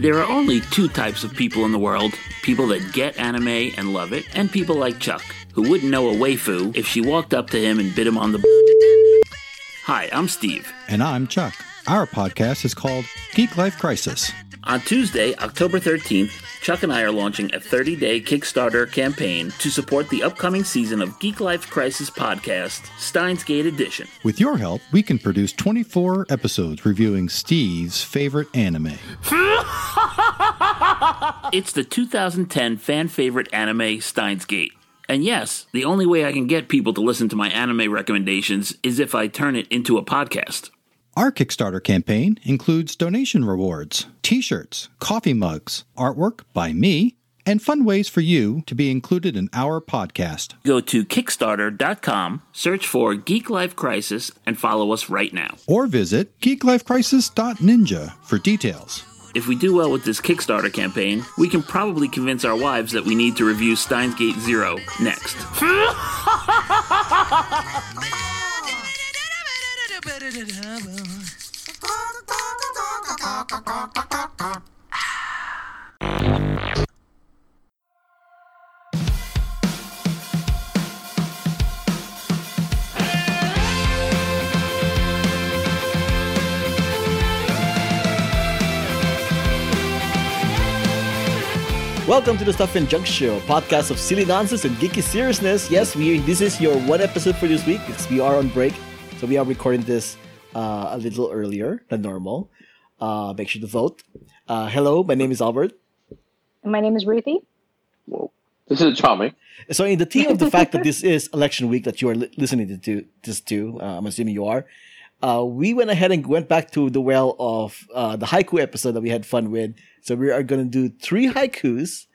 There are only two types of people in the world people that get anime and love it, and people like Chuck, who wouldn't know a waifu if she walked up to him and bit him on the. Hi, I'm Steve. And I'm Chuck. Our podcast is called Geek Life Crisis. On Tuesday, October 13th, Chuck and I are launching a 30 day Kickstarter campaign to support the upcoming season of Geek Life Crisis podcast, Steins Gate Edition. With your help, we can produce 24 episodes reviewing Steve's favorite anime. It's the 2010 fan favorite anime, Steins Gate. And yes, the only way I can get people to listen to my anime recommendations is if I turn it into a podcast. Our Kickstarter campaign includes donation rewards, t shirts, coffee mugs, artwork by me, and fun ways for you to be included in our podcast. Go to Kickstarter.com, search for Geek Life Crisis, and follow us right now. Or visit geeklifecrisis.ninja for details. If we do well with this Kickstarter campaign, we can probably convince our wives that we need to review Steins Gate Zero next. Welcome to the Stuff and Junk Show, podcast of silly nonsense and geeky seriousness. Yes, we this is your one episode for this week because we are on break, so we are recording this uh, a little earlier than normal. Uh, make sure to vote. Uh, hello, my name is Albert. My name is Ruthie. Whoa. This is charming. So, in the theme of the fact that this is election week that you are li- listening to, to this to, uh, I'm assuming you are. Uh, we went ahead and went back to the well of uh, the haiku episode that we had fun with. So we are going to do three haikus,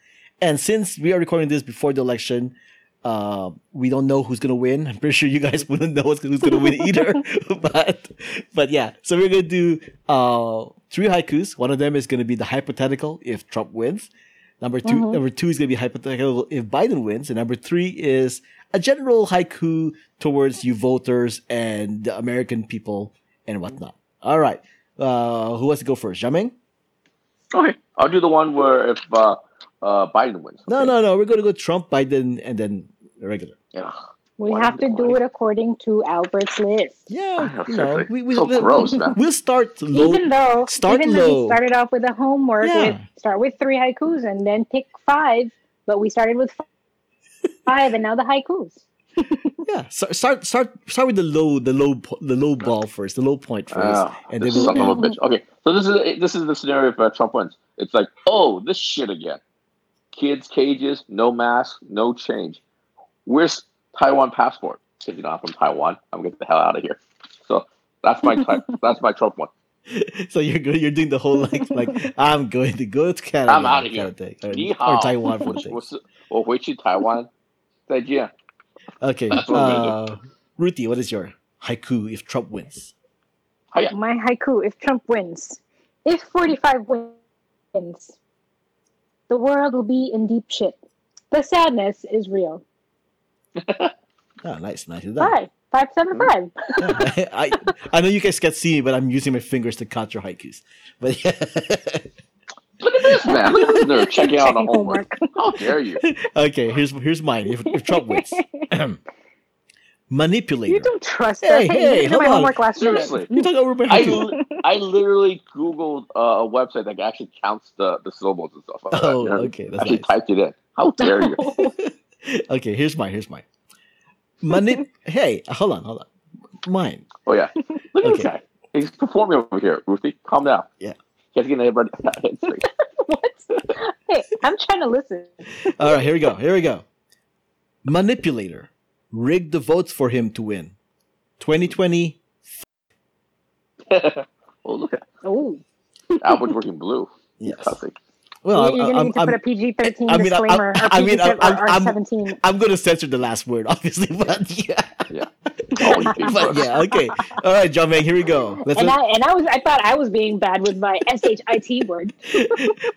and since we are recording this before the election, uh, we don't know who's going to win. I'm pretty sure you guys wouldn't know who's going to win either. but but yeah, so we're going to do uh, three haikus. One of them is going to be the hypothetical if Trump wins. Number 2 number two is going to be hypothetical if Biden wins, and number three is a general haiku towards you voters and the American people and whatnot. All right, uh, who wants to go first? Jiaming? Okay, I'll do the one where if uh, uh, Biden wins. No, no, no. We're going to go Trump, Biden, and then the regular. Yeah. We Why have to not? do it according to Albert's list. Yeah, know, you know, we, we, So we, gross, man. We'll start low. even though, start even though we started off with a homework Yeah. with start with three haikus and then pick five, but we started with five and now the haikus. yeah, start, start start start with the low, the low, the low ball first, the low point first, Ah, and then this we'll. son of a bitch. Okay, so this is this is the scenario if uh, Trump wins. It's like, oh, this shit again. Kids cages, no mask, no change Where's Taiwan passport? Because you know I'm from Taiwan. I'm gonna get the hell out of here. So that's my type. that's my Trump one. So you're good. You're doing the whole like like I'm going to go to Canada. I'm outta kind here. of thing, or, Ni or hao. Taiwan for the 我 thing. 我是我回去台湾，再见。 Okay, That's what we're uh, Ruthie, what is your haiku if Trump wins? Hiya. My haiku: If Trump wins, if forty-five wins, the world will be in deep shit. The sadness is real. Oh, nice, nice. Done. Five, five, seven, five. Yeah, I, I I know you guys can't see me, but I'm using my fingers to count your haikus. But yeah. Look at this man. Look at this nerd checking out on Checking homework. How dare you? okay, here's here's mine. If, if Trump wins, manipulator. You don't trust Hey, us. hey, you did hold my on. homework last minute. Seriously. You talk over my I, li- I literally googled uh, a website that actually counts the, the syllables and stuff. Like Oh, that. Okay, that's actually nice. typed it in. How dare you? okay, here's mine. Here's mine. Manip. hey, hold on, hold on. Mine. Oh yeah, look at Okay. this guy. He's performing over here. Ruthie, calm down. Yeah. He has to get everybody what? Hey, I'm trying to listen. All right, here we go. Here we go. Manipulator. Rigged the votes for him to win. 2020. oh look at Oh, Albert's working blue. Yes. Classic. Well, you're I, gonna I'm, need to I'm, put a PG-13 I mean, disclaimer I- or I mean, PG I'm- or I'm- R17. I'm going to censor the last word, obviously, but yeah. Yeah. Oh, But yeah, okay. All right, Jiaming, here we go. Let's And I and I was I thought I was being bad with my shit word.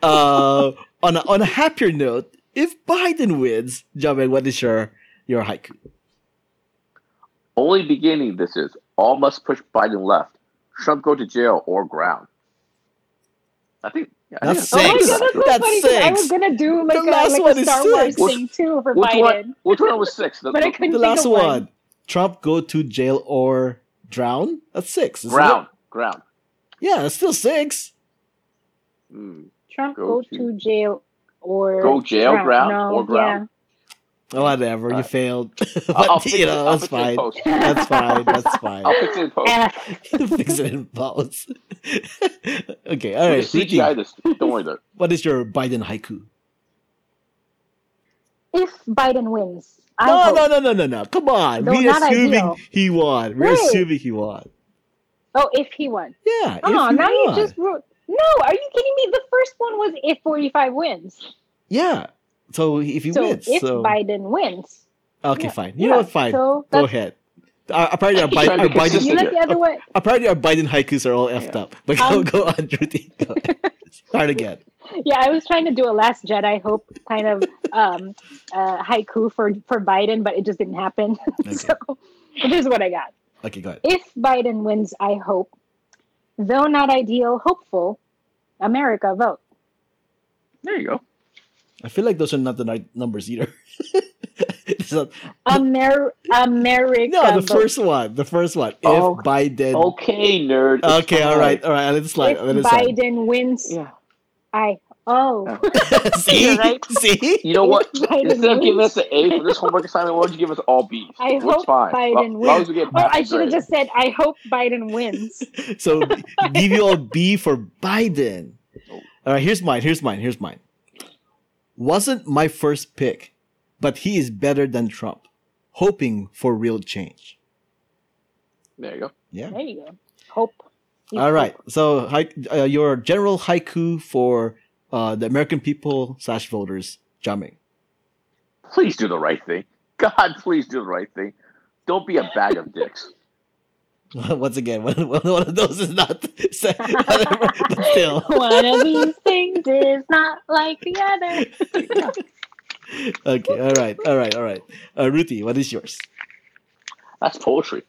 uh, on a, on a happier note, if Biden wins, Jiaming, what is your your haiku? Only beginning this is. All must push Biden left. Trump go to jail or ground. I think Yeah, That's yeah. Oh my Six. god, that's so That's funny. 'cause I was six. gonna do like, The a, last like one a is Star six. Wars thing too for Which Biden. one? Which one was six? The, But I the couldn't The think last of one. one. Trump go to jail or drown. That's six. isn't ground. it? Ground. Yeah, it's still six. Hmm. Trump Go go, to- to jail or Go jail, ground, no, or ground. Oh, whatever, you Alright. failed. I'll, but I'll you know, I'll that's fix it in fine. That's fine. That's fine. I'll fix it in post. Fix it in post. okay, all right. CGI this. Don't worry though. what is your Biden haiku? If Biden wins, I No, hope. no, no, no, no, no. Come on. No, We're assuming ideal. he won. We're Wait. assuming he won. Oh, if he won. Yeah. Oh, if he now you just wrote. No, are you kidding me? The first one was if 45 wins. Yeah. So if he so wins, if so Biden wins. okay, yeah, fine. You yeah, know what? Fine. So Go ahead. Uh, apparently, our, Bi- Trying to our Biden, You consistent. look the other way. apparently our Biden haikus are all effed Yeah. up. But go, Um, go on, Ruthie. Go. Start again. Yeah, I was trying to do a Last Jedi hope kind of um, uh, haiku for for Biden, but it just didn't happen. so here's what I got. Okay, go ahead. If Biden wins, I hope, though not ideal, hopeful, America vote. There you go. I feel like those are not the right numbers either. It's not- Amer- America. no, the first one. The first one. If Oh, Biden. Okay, nerd. Okay, all fine. right, all right. Let it slide. If Let it slide. Biden wins, Yeah. I oh. oh. See, You're right. see. You know what? Biden Instead of giving us an A for this homework assignment, why don't you give us all B's? I It's hope fine. Biden As wins. we get Oh, past I should have just said I hope Biden wins. So give you all B for Biden. All right, here's mine. Here's mine. Here's mine. Wasn't my first pick, but he is better than Trump. Hoping for real change. There you go. Yeah. There you go. Hope. You All right. hope. So uh, your general haiku for uh, the American people slash voters, Jiaming. Please do the right thing. God, please do the right thing. Don't be a bag of dicks. Once again, one, one one of those is not whatever, but still. One of these things is not like the other. Okay. All right. All right. All right. Uh, Ruthie, what is yours? That's poetry.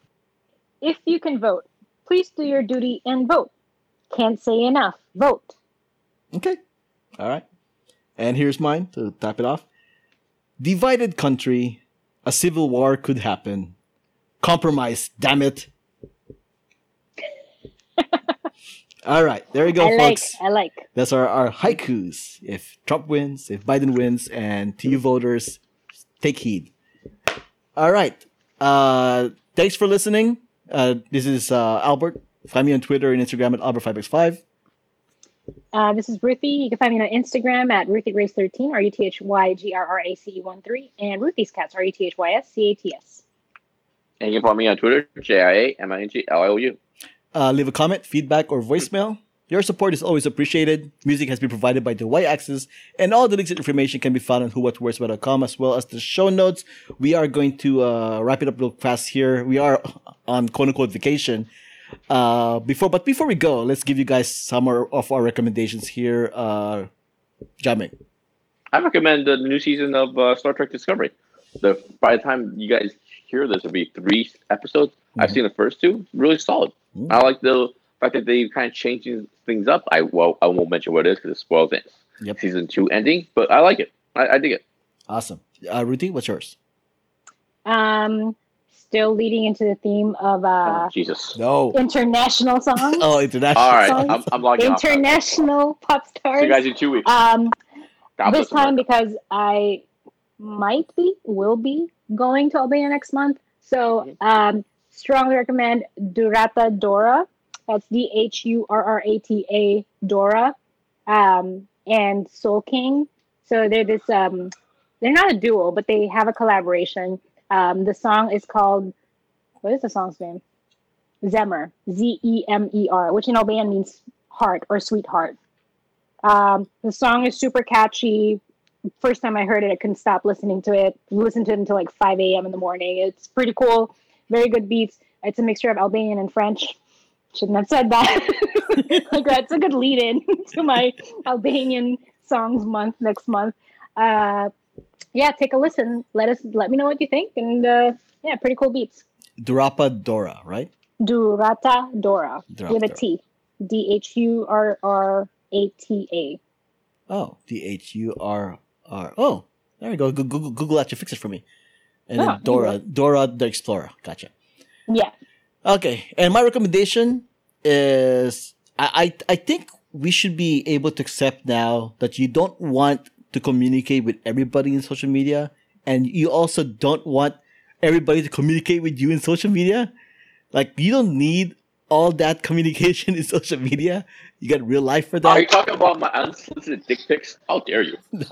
If you can vote, please do your duty and vote. Can't say enough. Vote. Okay. All right. And here's mine to tap it off. Divided country, a civil war could happen. Compromise, damn it. All right, there you go, I like. folks. I like. That's our, our haikus. If Trump wins, if Biden wins, and to you voters, take heed. All right. Uh, thanks for listening. Uh, this is uh, Albert. Find me on Twitter and Instagram at Albert5x5. Uh, this is Ruthie. You can find me on Instagram at RuthieGrace13, R U T H Y G R R A C E 1 3, and Ruthie's Cats, R U T H Y S C A T S. And you can find me on Twitter, J I A M I N G L I O U. Uh, leave a comment, feedback, or voicemail. Your support is always appreciated. Music has been provided by the Y Axis, and all the links and information can be found on whowhatwhereswhy.com as well as the show notes. We are going to uh, wrap it up real fast here. We are on quote unquote vacation. Uh, before, but before we go, let's give you guys some of our recommendations here. Uh. I recommend the new season of uh, Star Trek Discovery. The by the time you guys hear this, it'll be three episodes. I've Mhm. seen the first two, really solid. Mm. I like the fact that they kind of changing things up. I well, I won't mention what it is because it spoils it. Yep. Season two ending, but I like it. I, I dig it. Awesome. Uh, Ruthie, what's yours? Um, still leading into the theme of uh, oh, Jesus. No. international songs. Oh, international. All right, songs. I'm, I'm logging off. now. international pop See stars. you guys in two weeks. Um, God this time America. because I might be, will be going to Albania next month. So, um, strongly recommend Dhurata Dora. That's D H U R R A T A Dora, um, and Soolking. So they're this. Um, they're not a duo, but they have a collaboration. Um, the song is called. What is the song's name? Zemer. Z E M E R, which in Albanian means heart or sweetheart. Um, the song is super catchy. First time I heard it, I couldn't stop listening to it. Listened to it until like 5 a.m. in the morning. It's pretty cool. Very good beats. It's a mixture of Albanian and French. Shouldn't have said that. like that's a good lead in to my Albanian songs month next month. Uh, yeah, take a listen. Let us let me know what you think. And uh, yeah, pretty cool beats. Durapa Dora, right? Dhurata Dora Dhurata with a. T. D H U R R A T A. Oh, D H U R R. Oh, there we go. Go- Google, Google that to fix it for me. And Oh, then Dora, Dora the Explorer. Gotcha. Yeah. Okay, and my recommendation is I, I I think we should be able to accept now that you don't want to communicate with everybody in social media, and you also don't want everybody to communicate with you in social media. Like you don't need all that communication in social media. You got real life for that. Are you talking about my unsolicited dick pics? How dare you?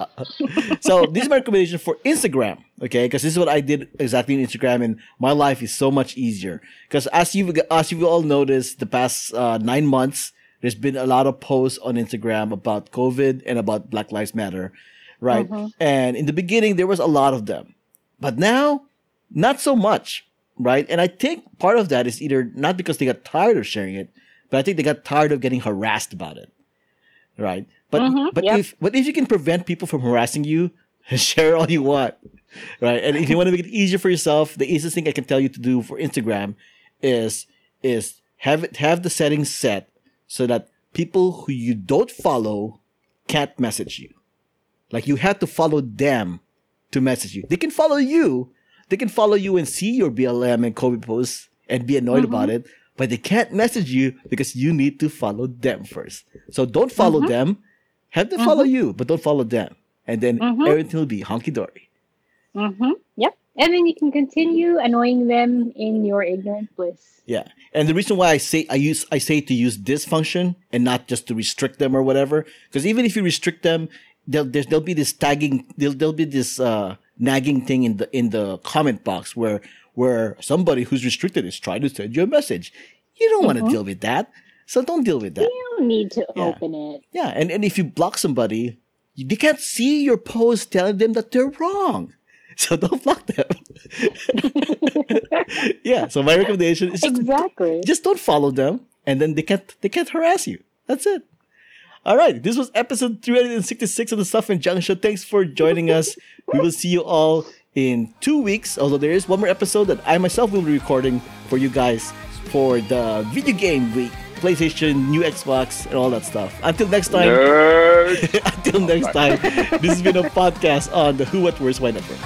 so this is my recommendation for Instagram, okay? Because this is what I did exactly in Instagram, and my life is so much easier. Because as you as you all noticed, the past uh, nine months, there's been a lot of posts on Instagram about COVID and about Black Lives Matter, right? And in the beginning, there was a lot of them, but now, not so much, right? And I think part of that is either not because they got tired of sharing it, but I think they got tired of getting harassed about it, right? But Mhm, but yep. if but if you can prevent people from harassing you, share all you want, right? And if you want to make it easier for yourself, the easiest thing I can tell you to do for Instagram is is have it have the settings set so that people who you don't follow can't message you. Like you have to follow them to message you. They can follow you. They can follow you and see your BLM and Kobe posts and be annoyed about it, but they can't message you because you need to follow them first. So don't follow them. Have them follow you, but don't follow them. And then Mhm. everything will be honky dory. Mm-hmm. Yep. And then you can continue annoying them in your ignorant bliss. Yeah. And the reason why I say I use I say to use this function and not just to restrict them or whatever, because even if you restrict them, there'll there'll be this tagging there'll, there'll be this uh, nagging thing in the in the comment box where where somebody who's restricted is trying to send you a message. You don't want to mm-hmm. deal with that, so don't deal with that. You don't need to Yeah. open it. Yeah, and, and if you block somebody, they can't see your post telling them that they're wrong. So don't block them. yeah. So my recommendation is just Exactly. just don't follow them and then they can't they can't harass you that's it all right this was episode 366 of the stuff and junk show. Thanks for joining us. We will see you all in two weeks although there is one more episode that i myself will be recording for you guys for the video game week playstation new xbox and all that stuff. Until next time. Until next time. This has been a podcast on the who what where's why network